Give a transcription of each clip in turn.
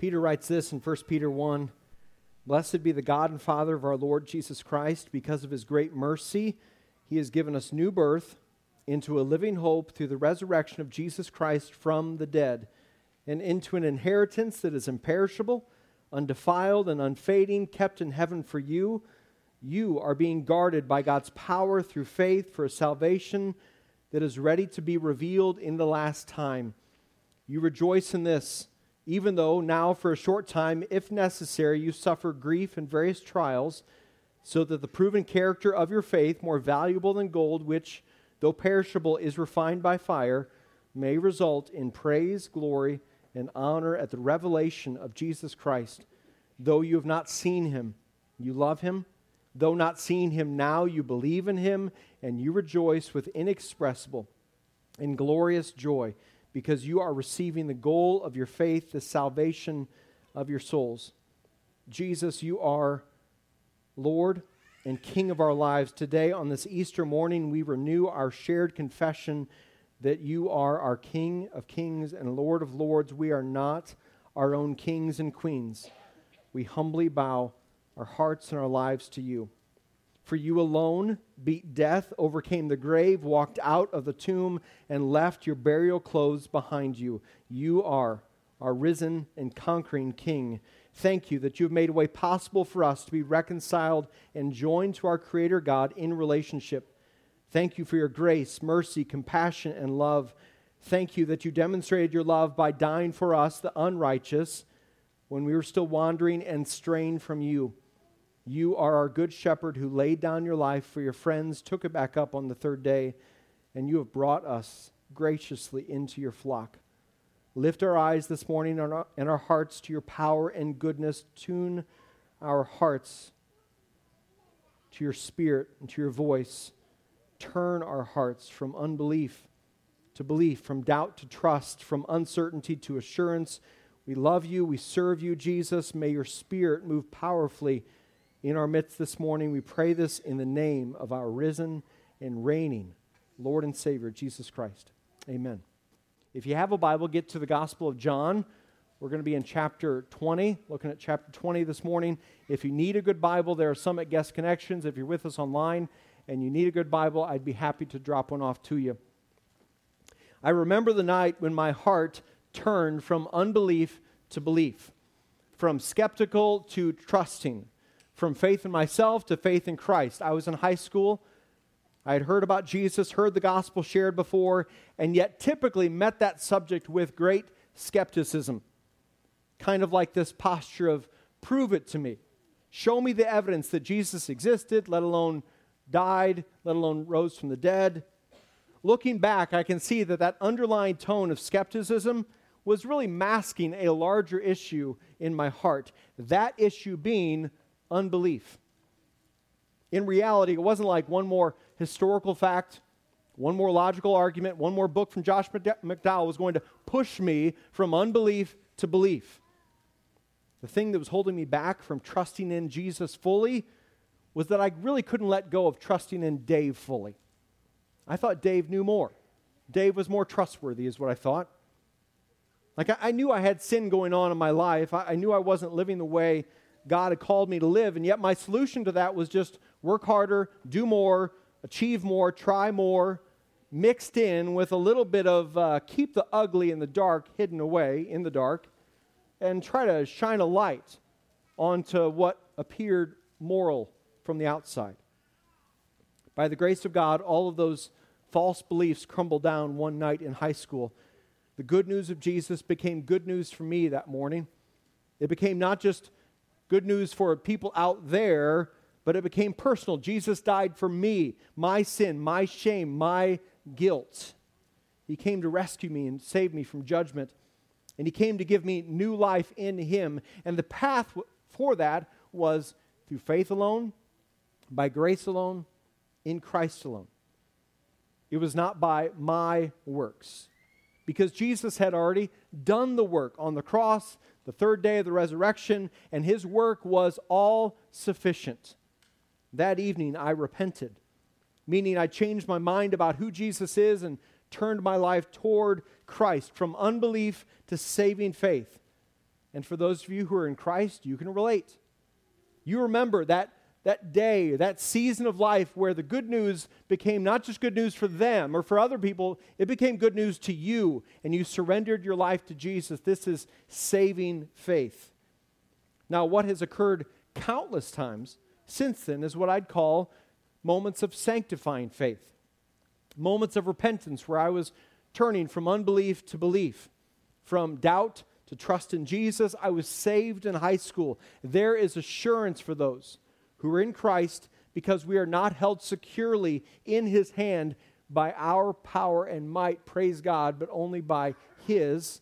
Peter writes this in 1 Peter 1 Blessed be the God and Father of our Lord Jesus Christ. Because of his great mercy, he has given us new birth into a living hope through the resurrection of Jesus Christ from the dead, and into an inheritance that is imperishable, undefiled, and unfading, kept in heaven for you. You are being guarded by God's power through faith for a salvation that is ready to be revealed in the last time. You rejoice in this even though now for a short time, if necessary, you suffer grief and various trials, so that the proven character of your faith, more valuable than gold, which, though perishable, is refined by fire, may result in praise, glory, and honor at the revelation of Jesus Christ. Though you have not seen him, you love him. Though not seeing him now, you believe in him, and you rejoice with inexpressible and glorious joy because you are receiving the goal of your faith, the salvation of your souls. Jesus, you are Lord and King of our lives. Today, on this Easter morning, we renew our shared confession that you are our King of kings and Lord of lords. We are not our own kings and queens. We humbly bow our hearts and our lives to you. For you alone beat death, overcame the grave, walked out of the tomb, and left your burial clothes behind you. You are our risen and conquering King. Thank you that you have made a way possible for us to be reconciled and joined to our Creator God in relationship. Thank you for your grace, mercy, compassion, and love. Thank you that you demonstrated your love by dying for us, the unrighteous, when we were still wandering and straying from you. You are our good shepherd who laid down your life for your friends, took it back up on the third day, and you have brought us graciously into your flock. Lift our eyes this morning and our, hearts to your power and goodness. Tune our hearts to your spirit and to your voice. Turn our hearts from unbelief to belief, from doubt to trust, from uncertainty to assurance. We love you. We serve you, Jesus. May your spirit move powerfully in our midst this morning. We pray this in the name of our risen and reigning Lord and Savior, Jesus Christ. Amen. If you have a Bible, get to the Gospel of John. We're going to be in chapter 20, looking at chapter 20 this morning. If you need a good Bible, there are some at Guest Connections. If you're with us online and you need a good Bible, I'd be happy to drop one off to you. I remember the night when my heart turned from unbelief to belief, from skeptical to trusting from faith in myself to faith in Christ. I was in high school. I had heard about Jesus, heard the gospel shared before, and yet typically met that subject with great skepticism. Kind of like this posture of, prove it to me. Show me the evidence that Jesus existed, let alone died, let alone rose from the dead. Looking back, I can see that that underlying tone of skepticism was really masking a larger issue in my heart. That issue being unbelief. In reality, it wasn't like one more historical fact, one more logical argument, one more book from Josh McDowell was going to push me from unbelief to belief. The thing that was holding me back from trusting in Jesus fully was that I really couldn't let go of trusting in Dave fully. I thought Dave knew more. Dave was more trustworthy, is what I thought. Like, I, I knew I had sin going on in my life. I, I knew I wasn't living the way God had called me to live. And yet, my solution to that was just work harder, do more, achieve more, try more, mixed in with a little bit of uh, keep the ugly and the dark hidden away in the dark, and try to shine a light onto what appeared moral from the outside. By the grace of God, all of those false beliefs crumbled down one night in high school. The good news of Jesus became good news for me that morning. It became not just good news for people out there, but it became personal. Jesus died for me, my sin, my shame, my guilt. He came to rescue me and save me from judgment. And He came to give me new life in Him. And the path for that was through faith alone, by grace alone, in Christ alone. It was not by my works. Because Jesus had already done the work on the cross, the third day of the resurrection, and his work was all sufficient. That evening, I repented, meaning I changed my mind about who Jesus is and turned my life toward Christ from unbelief to saving faith. And for those of you who are in Christ, you can relate. You remember that, that day, that season of life where the good news became not just good news for them or for other people, it became good news to you, and you surrendered your life to Jesus. This is saving faith. Now, what has occurred countless times since then is what I'd call moments of sanctifying faith, moments of repentance where I was turning from unbelief to belief, from doubt to trust in Jesus. I was saved in high school. There is assurance for those who are in Christ because we are not held securely in his hand by our power and might, praise God, but only by his.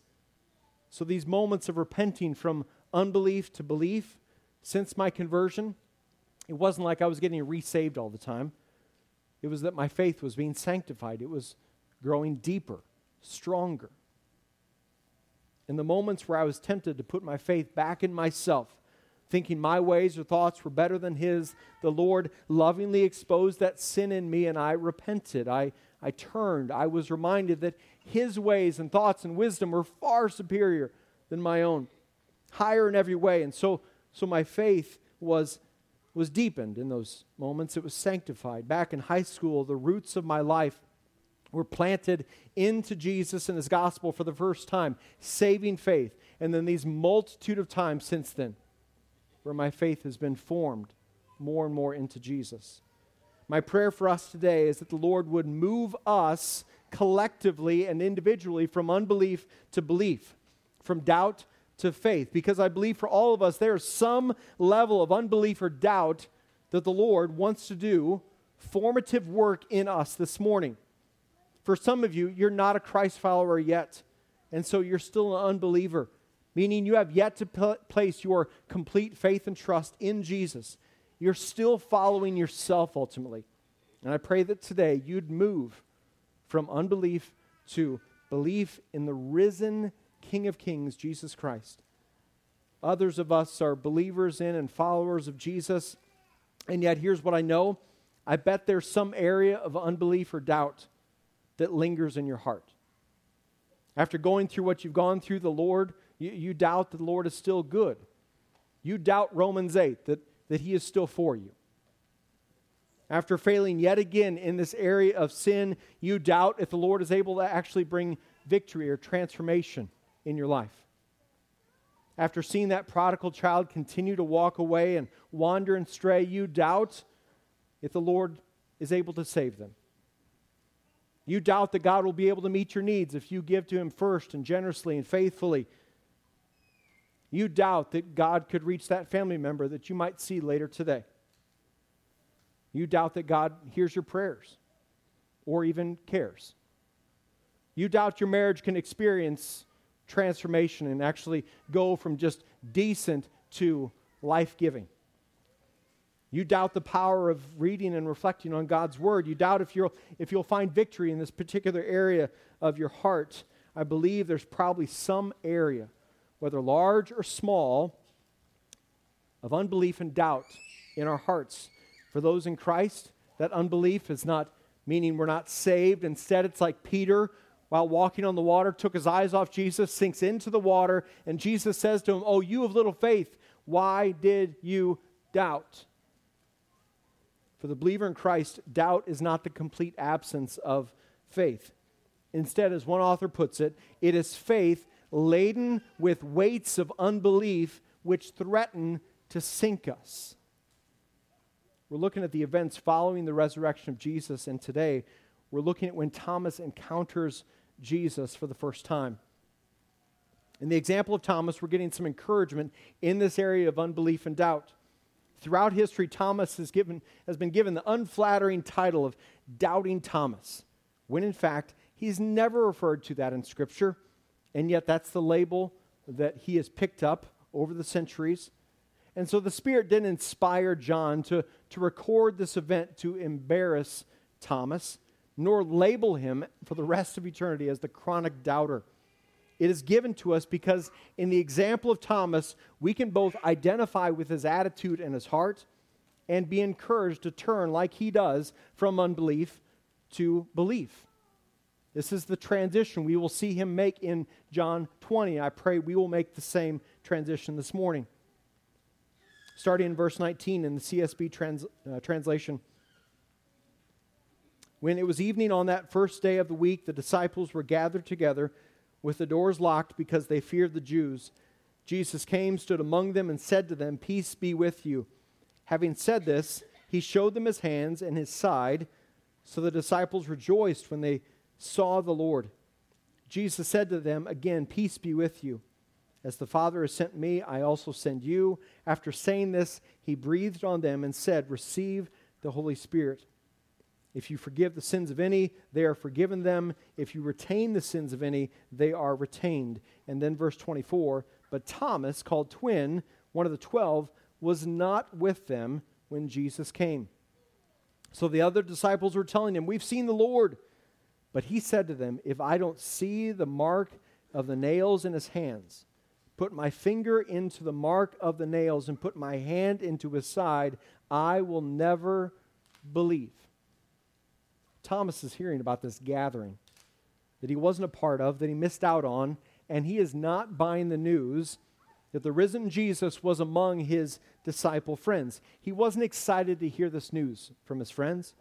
So these moments of repenting from unbelief to belief since my conversion, it wasn't like I was getting resaved all the time. It was that my faith was being sanctified. It was growing deeper, stronger. In the moments where I was tempted to put my faith back in myself, thinking my ways or thoughts were better than His, the Lord lovingly exposed that sin in me and I repented. I, I turned. I was reminded that His ways and thoughts and wisdom were far superior than my own, higher in every way. And so, so my faith was, was deepened in those moments. It was sanctified. Back in high school, the roots of my life were planted into Jesus and his gospel for the first time, saving faith. And then these multitude of times since then, where my faith has been formed more and more into Jesus. My prayer for us today is that the Lord would move us collectively and individually from unbelief to belief, from doubt to faith, because I believe for all of us there is some level of unbelief or doubt that the Lord wants to do formative work in us this morning. For some of you, you're not a Christ follower yet, and so you're still an unbeliever, meaning you have yet to p- place your complete faith and trust in Jesus. You're still following yourself ultimately. And I pray that today you'd move from unbelief to belief in the risen King of Kings, Jesus Christ. Others of us are believers in and followers of Jesus, and yet here's what I know I bet there's some area of unbelief or doubt that lingers in your heart. After going through what you've gone through, the Lord, you, you doubt that the Lord is still good. You doubt Romans 8, that, that He is still for you. After failing yet again in this area of sin, you doubt if the Lord is able to actually bring victory or transformation in your life. After seeing that prodigal child continue to walk away and wander and stray, you doubt if the Lord is able to save them. You doubt that God will be able to meet your needs if you give to Him first and generously and faithfully. You doubt that God could reach that family member that you might see later today. You doubt that God hears your prayers or even cares. You doubt your marriage can experience transformation and actually go from just decent to life giving. You doubt the power of reading and reflecting on God's word. You doubt if you'll, if you'll find victory in this particular area of your heart. I believe there's probably some area, whether large or small, of unbelief and doubt in our hearts. For those in Christ, that unbelief is not meaning we're not saved. Instead, it's like Peter, while walking on the water, took his eyes off Jesus, sinks into the water, and Jesus says to him, Oh, you of little faith, why did you doubt? For the believer in Christ, doubt is not the complete absence of faith. Instead, as one author puts it, it is faith laden with weights of unbelief which threaten to sink us. We're looking at the events following the resurrection of Jesus, and today we're looking at when Thomas encounters Jesus for the first time. In the example of Thomas, we're getting some encouragement in this area of unbelief and doubt. Throughout history, Thomas has, given, has been given the unflattering title of Doubting Thomas, when in fact, he's never referred to that in Scripture, and yet that's the label that he has picked up over the centuries. And so the Spirit didn't inspire John to, to record this event to embarrass Thomas, nor label him for the rest of eternity as the chronic doubter. It is given to us because, in the example of Thomas, we can both identify with his attitude and his heart and be encouraged to turn, like he does, from unbelief to belief. This is the transition we will see him make in John 20. I pray we will make the same transition this morning. Starting in verse 19 in the CSB trans, uh, translation. When it was evening on that first day of the week, the disciples were gathered together with the doors locked because they feared the Jews. Jesus came, stood among them, and said to them, Peace be with you. Having said this, he showed them his hands and his side. So the disciples rejoiced when they saw the Lord. Jesus said to them, Again, peace be with you. As the Father has sent me, I also send you. After saying this, he breathed on them and said, Receive the Holy Spirit. If you forgive the sins of any, they are forgiven them. If you retain the sins of any, they are retained. And then verse 24 But Thomas, called twin, one of the twelve, was not with them when Jesus came. So the other disciples were telling him, We've seen the Lord. But he said to them, If I don't see the mark of the nails in his hands, put my finger into the mark of the nails, and put my hand into his side, I will never believe. Thomas is hearing about this gathering that he wasn't a part of, that he missed out on, and he is not buying the news that the risen Jesus was among his disciple friends. He wasn't excited to hear this news from his friends.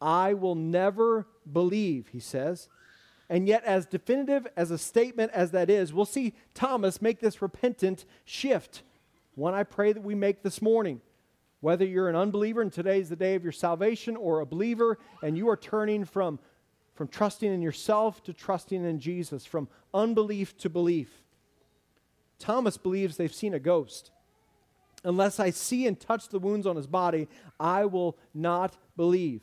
I will never believe, he says. And yet, as definitive as a statement as that is, we'll see Thomas make this repentant shift. One I pray that we make this morning. Whether you're an unbeliever and today is the day of your salvation, or a believer and you are turning from, from trusting in yourself to trusting in Jesus, from unbelief to belief. Thomas believes they've seen a ghost. Unless I see and touch the wounds on his body, I will not believe.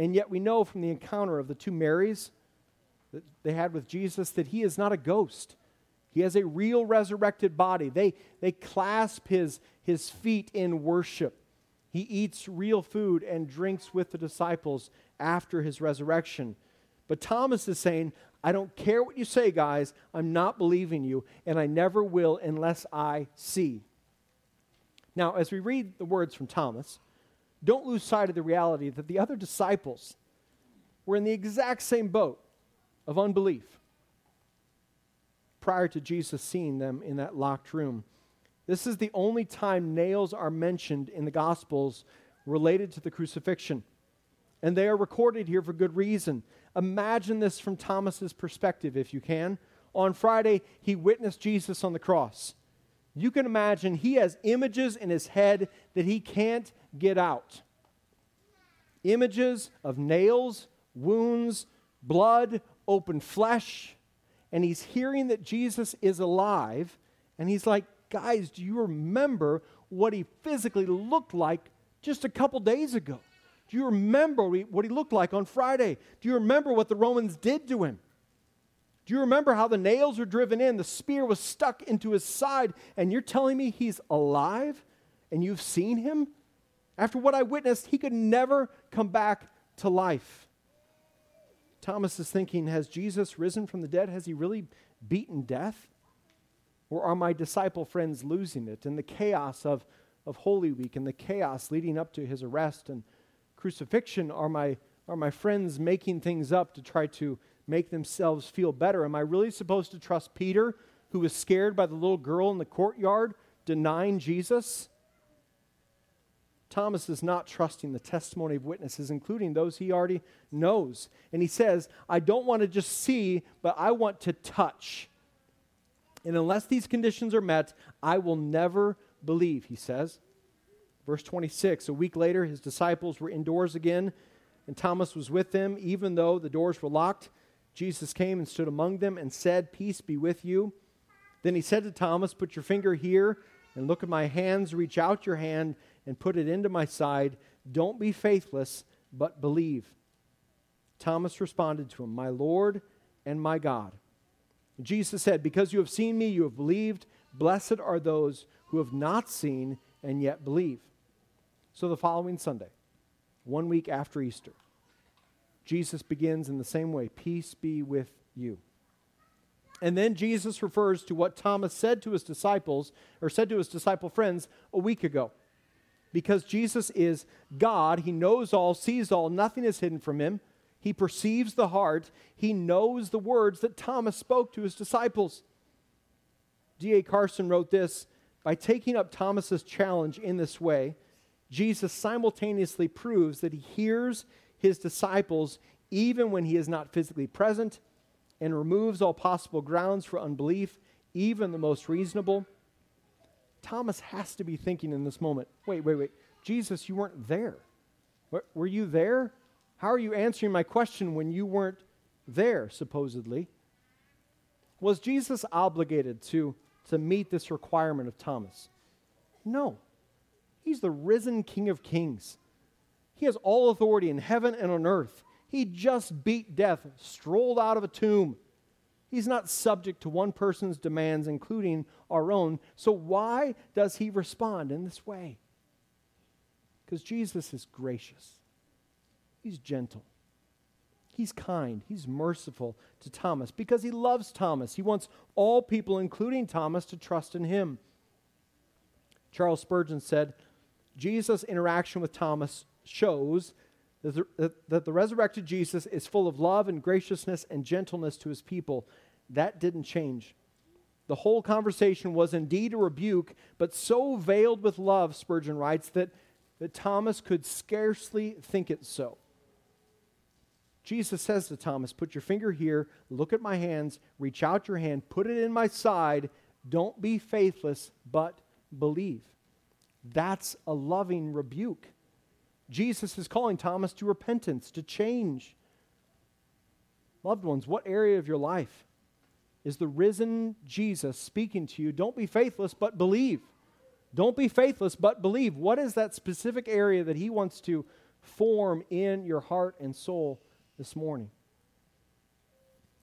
And yet we know from the encounter of the two Marys that they had with Jesus that he is not a ghost. He has a real resurrected body. They, they clasp his, his feet in worship. He eats real food and drinks with the disciples after his resurrection. But Thomas is saying, I don't care what you say, guys. I'm not believing you, and I never will unless I see. Now, as we read the words from Thomas, don't lose sight of the reality that the other disciples were in the exact same boat of unbelief prior to Jesus seeing them in that locked room. This is the only time nails are mentioned in the Gospels related to the crucifixion. And they are recorded here for good reason. Imagine this from Thomas's perspective, if you can. On Friday, he witnessed Jesus on the cross. You can imagine he has images in his head that he can't get out. Images of nails, wounds, blood, open flesh. And he's hearing that Jesus is alive. And he's like, guys, do you remember what he physically looked like just a couple days ago? Do you remember what he looked like on Friday? Do you remember what the Romans did to him? Do you remember how the nails were driven in? The spear was stuck into his side, and you're telling me he's alive and you've seen him? After what I witnessed, he could never come back to life. Thomas is thinking Has Jesus risen from the dead? Has he really beaten death? Or are my disciple friends losing it in the chaos of, of Holy Week and the chaos leading up to his arrest and crucifixion? Are my, are my friends making things up to try to make themselves feel better? Am I really supposed to trust Peter, who was scared by the little girl in the courtyard denying Jesus? Thomas is not trusting the testimony of witnesses, including those he already knows. And he says, I don't want to just see, but I want to touch. And unless these conditions are met, I will never believe, he says. Verse 26 A week later, his disciples were indoors again, and Thomas was with them, even though the doors were locked. Jesus came and stood among them and said, Peace be with you. Then he said to Thomas, Put your finger here and look at my hands. Reach out your hand and put it into my side. Don't be faithless, but believe. Thomas responded to him, My Lord and my God. Jesus said, Because you have seen me, you have believed. Blessed are those who have not seen and yet believe. So the following Sunday, one week after Easter, Jesus begins in the same way Peace be with you. And then Jesus refers to what Thomas said to his disciples, or said to his disciple friends a week ago. Because Jesus is God, he knows all, sees all, nothing is hidden from him. He perceives the heart. He knows the words that Thomas spoke to his disciples. D.A. Carson wrote this By taking up Thomas's challenge in this way, Jesus simultaneously proves that he hears his disciples even when he is not physically present and removes all possible grounds for unbelief, even the most reasonable. Thomas has to be thinking in this moment wait, wait, wait. Jesus, you weren't there. Were you there? How are you answering my question when you weren't there, supposedly? Was Jesus obligated to, to meet this requirement of Thomas? No. He's the risen King of Kings. He has all authority in heaven and on earth. He just beat death, strolled out of a tomb. He's not subject to one person's demands, including our own. So, why does he respond in this way? Because Jesus is gracious, he's gentle, he's kind, he's merciful to Thomas because he loves Thomas. He wants all people, including Thomas, to trust in him. Charles Spurgeon said, Jesus' interaction with Thomas shows that the, resurrected Jesus is full of love and graciousness and gentleness to his people. That didn't change. The whole conversation was indeed a rebuke, but so veiled with love, Spurgeon writes, that, that Thomas could scarcely think it so. Jesus says to Thomas, Put your finger here, look at my hands, reach out your hand, put it in my side. Don't be faithless, but believe. That's a loving rebuke. Jesus is calling Thomas to repentance, to change. Loved ones, what area of your life is the risen Jesus speaking to you? Don't be faithless, but believe. Don't be faithless, but believe. What is that specific area that he wants to form in your heart and soul this morning?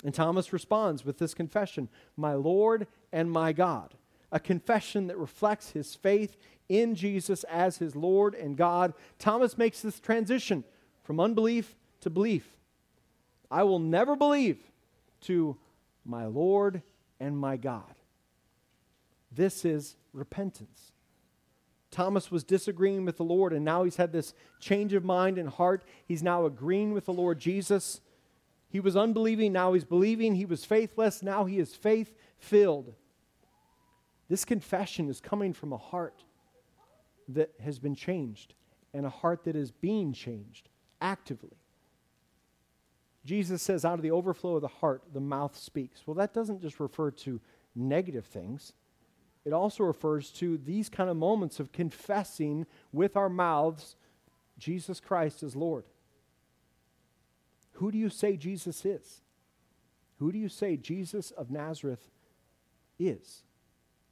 And Thomas responds with this confession My Lord and my God. A confession that reflects his faith in Jesus as his Lord and God, Thomas makes this transition from unbelief to belief. I will never believe to my Lord and my God. This is repentance. Thomas was disagreeing with the Lord, and now he's had this change of mind and heart. He's now agreeing with the Lord Jesus. He was unbelieving, now he's believing. He was faithless, now he is faith filled. This confession is coming from a heart that has been changed and a heart that is being changed actively. Jesus says, out of the overflow of the heart, the mouth speaks. Well, that doesn't just refer to negative things, it also refers to these kind of moments of confessing with our mouths Jesus Christ is Lord. Who do you say Jesus is? Who do you say Jesus of Nazareth is?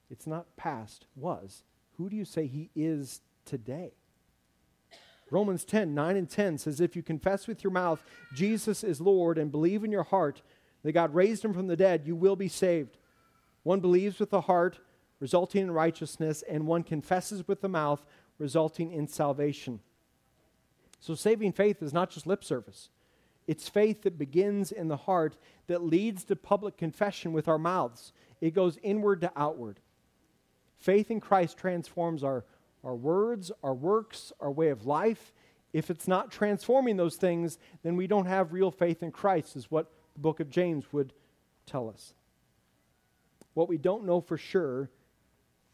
It's not past, was who do you say he is today? Romans 10, 9 and 10 says, If you confess with your mouth Jesus is Lord and believe in your heart that God raised him from the dead, you will be saved. One believes with the heart, resulting in righteousness, and one confesses with the mouth, resulting in salvation. So saving faith is not just lip service. It's faith that begins in the heart that leads to public confession with our mouths. It goes inward to outward. Faith in Christ transforms our, our words, our works, our way of life. If it's not transforming those things, then we don't have real faith in Christ, is what the book of James would tell us. What we don't know for sure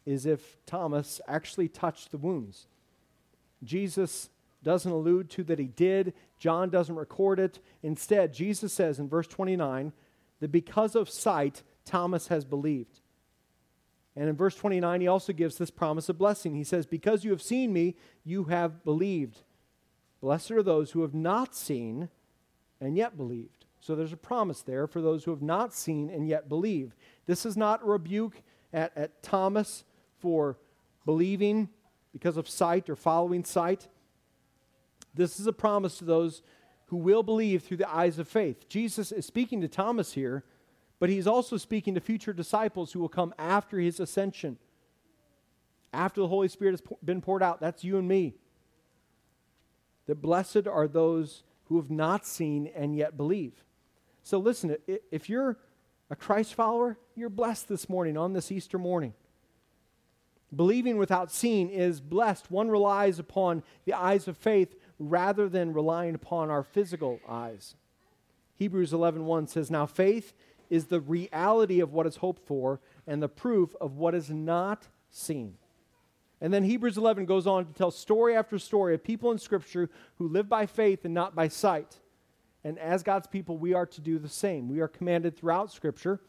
is if Thomas actually touched the wounds. Jesus doesn't allude to that he did, John doesn't record it. Instead, Jesus says in verse 29 that because of sight, Thomas has believed. And in verse 29, he also gives this promise of blessing. He says, Because you have seen me, you have believed. Blessed are those who have not seen and yet believed. So there's a promise there for those who have not seen and yet believe. This is not a rebuke at, at Thomas for believing because of sight or following sight. This is a promise to those who will believe through the eyes of faith. Jesus is speaking to Thomas here but he's also speaking to future disciples who will come after his ascension. After the Holy Spirit has been poured out, that's you and me. That blessed are those who have not seen and yet believe. So listen, if you're a Christ follower, you're blessed this morning on this Easter morning. Believing without seeing is blessed. One relies upon the eyes of faith rather than relying upon our physical eyes Hebrews 11:1 says, "Now faith is the reality of what is hoped for and the proof of what is not seen." And then Hebrews 11 goes on to tell story after story of people in Scripture who live by faith and not by sight. And as God's people, we are to do the same. We are commanded throughout Scripture,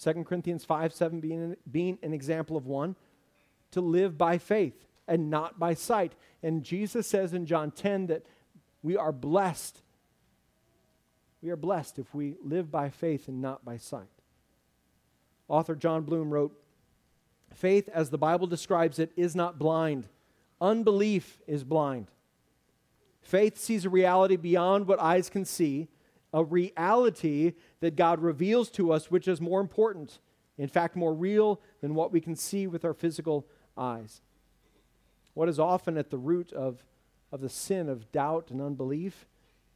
2 Corinthians 5 7 being, being an example of one, to live by faith and not by sight. And Jesus says in John 10 that we are blessed. We are blessed if we live by faith and not by sight. Author Jon Bloom wrote Faith, as the Bible describes it, is not blind, unbelief is blind. Faith sees a reality beyond what eyes can see, a reality that God reveals to us, which is more important, in fact, more real than what we can see with our physical eyes. What is often at the root of, of the sin of doubt and unbelief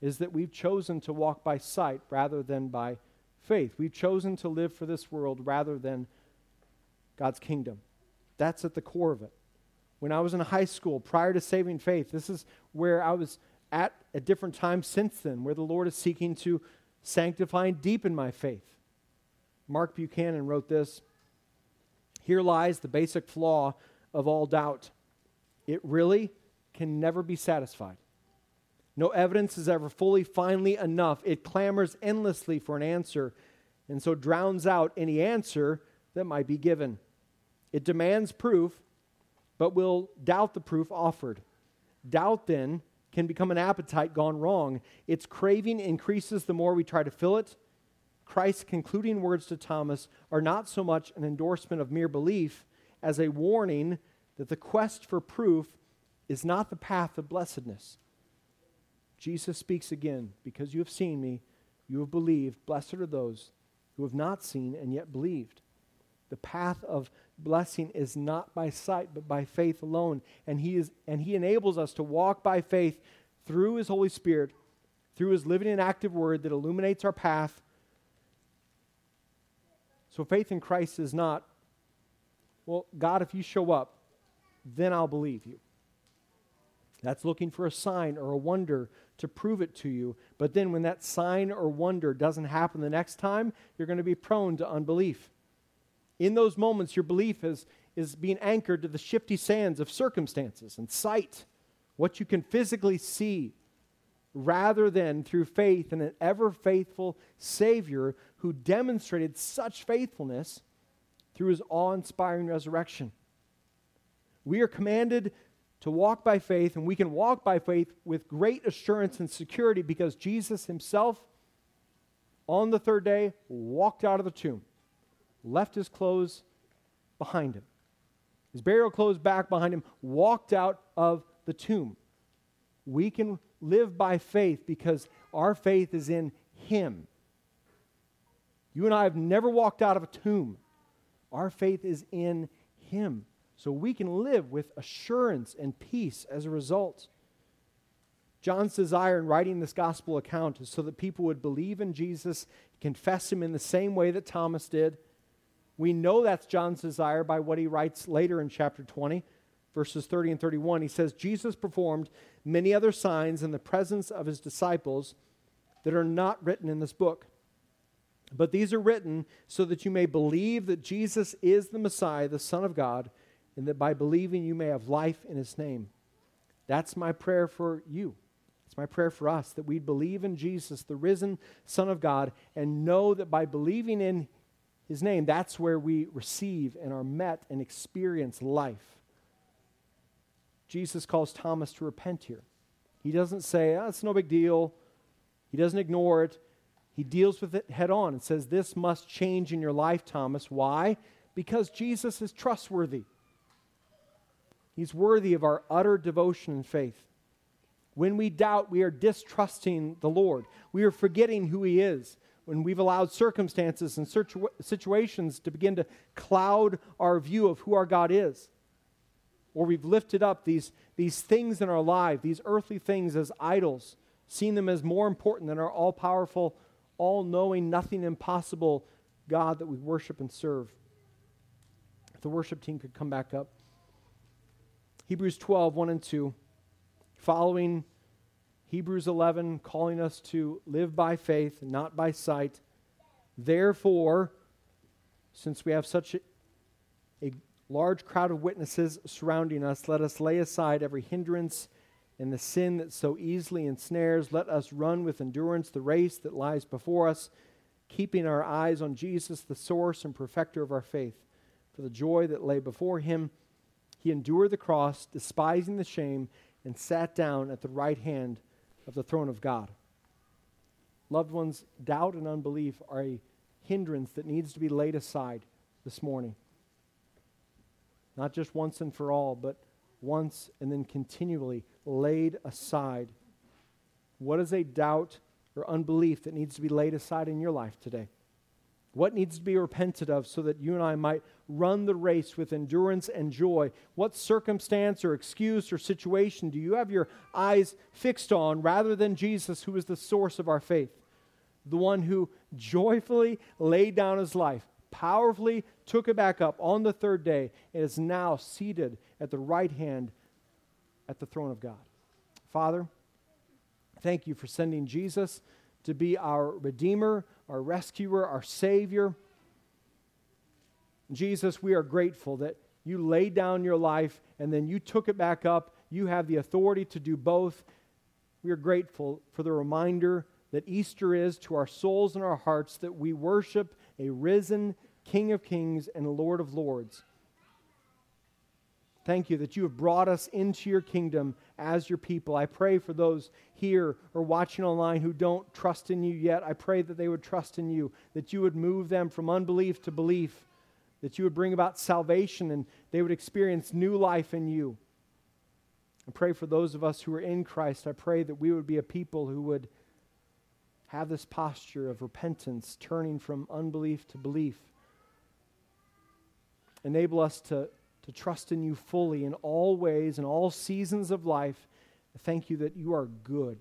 is that we've chosen to walk by sight rather than by faith. We've chosen to live for this world rather than God's kingdom. That's at the core of it. When I was in high school, prior to saving faith, this is where I was at a different time since then, where the Lord is seeking to sanctify and deepen my faith. Mark Buchanan wrote this Here lies the basic flaw of all doubt. It really can never be satisfied. No evidence is ever fully, finally enough. It clamors endlessly for an answer, and so drowns out any answer that might be given. It demands proof, but will doubt the proof offered. Doubt, then, can become an appetite gone wrong. Its craving increases the more we try to fill it. Christ's concluding words to Thomas are not so much an endorsement of mere belief as a warning that the quest for proof is not the path of blessedness. Jesus speaks again, because you have seen me, you have believed. Blessed are those who have not seen and yet believed. The path of blessing is not by sight, but by faith alone. And he, is, and he enables us to walk by faith through His Holy Spirit, through His living and active word that illuminates our path. So faith in Christ is not, well, God, if you show up, then I'll believe you. That's looking for a sign or a wonder to prove it to you. But then when that sign or wonder doesn't happen the next time, you're going to be prone to unbelief. In those moments, your belief is, is being anchored to the shifty sands of circumstances and sight, what you can physically see, rather than through faith in an ever faithful Savior who demonstrated such faithfulness through his awe inspiring resurrection. We are commanded to walk by faith, and we can walk by faith with great assurance and security because Jesus himself, on the third day, walked out of the tomb, left his clothes behind him, his burial clothes back behind him, walked out of the tomb. We can live by faith because our faith is in him. You and I have never walked out of a tomb. Our faith is in him. So we can live with assurance and peace as a result. John's desire in writing this gospel account is so that people would believe in Jesus, confess him in the same way that Thomas did. We know that's John's desire by what he writes later in chapter 20, verses 30 and 31. He says, Jesus performed many other signs in the presence of his disciples that are not written in this book. But these are written so that you may believe that Jesus is the Messiah, the Son of God and that by believing you may have life in his name. That's my prayer for you. It's my prayer for us that we'd believe in Jesus, the risen Son of God, and know that by believing in his name, that's where we receive and are met and experience life. Jesus calls Thomas to repent here. He doesn't say, oh, it's no big deal. He doesn't ignore it. He deals with it head on and says, This must change in your life, Thomas. Why? Because Jesus is trustworthy. He's worthy of our utter devotion and faith. When we doubt, we are distrusting the Lord. We are forgetting who He is. When we've allowed circumstances and situations to begin to cloud our view of who our God is, or we've lifted up these, these things in our life, these earthly things, as idols, seen them as more important than our all powerful, all knowing, nothing impossible God that we worship and serve. If the worship team could come back up. Hebrews 12, 1 and 2. Following Hebrews 11 calling us to live by faith, not by sight. Therefore, since we have such a, a large crowd of witnesses surrounding us, let us lay aside every hindrance and the sin that so easily ensnares. Let us run with endurance the race that lies before us, keeping our eyes on Jesus, the source and perfecter of our faith. For the joy that lay before him, he endured the cross, despising the shame, and sat down at the right hand of the throne of God. Loved ones, doubt and unbelief are a hindrance that needs to be laid aside this morning. Not just once and for all, but once and then continually laid aside. What is a doubt or unbelief that needs to be laid aside in your life today? What needs to be repented of so that you and I might run the race with endurance and joy? What circumstance or excuse or situation do you have your eyes fixed on rather than Jesus, who is the source of our faith? The one who joyfully laid down his life, powerfully took it back up on the third day, and is now seated at the right hand at the throne of God. Father, thank you for sending Jesus to be our Redeemer, our rescuer, our Savior. Jesus, we are grateful that you laid down your life and then you took it back up. You have the authority to do both. We are grateful for the reminder that Easter is to our souls and our hearts that we worship a risen King of Kings and Lord of Lords. Thank you that you have brought us into your kingdom as your people. I pray for those here or watching online who don't trust in you yet. I pray that they would trust in you, that you would move them from unbelief to belief, that you would bring about salvation and they would experience new life in you. I pray for those of us who are in Christ. I pray that we would be a people who would have this posture of repentance, turning from unbelief to belief. Enable us to to trust in you fully in all ways, in all seasons of life. Thank you that you are good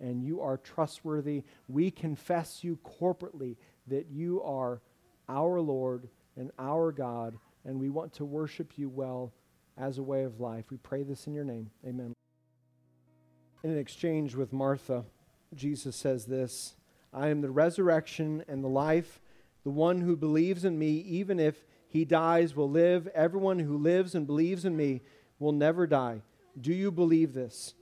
and you are trustworthy. We confess you corporately that you are our Lord and our God, and we want to worship you well as a way of life. We pray this in your name. Amen. In an exchange with Martha, Jesus says this I am the resurrection and the life. The one who believes in me, even if he dies will live. Everyone who lives and believes in me will never die. Do you believe this?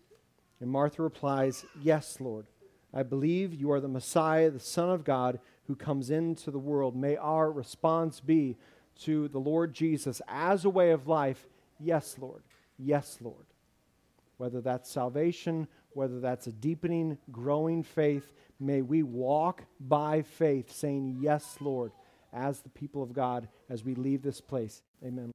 And Martha replies, Yes, Lord. I believe you are the Messiah, the Son of God, who comes into the world. May our response be to the Lord Jesus as a way of life, Yes, Lord. Yes, Lord. Whether that's salvation, whether that's a deepening, growing faith, may we walk by faith, saying, Yes, Lord as the people of God as we leave this place. Amen.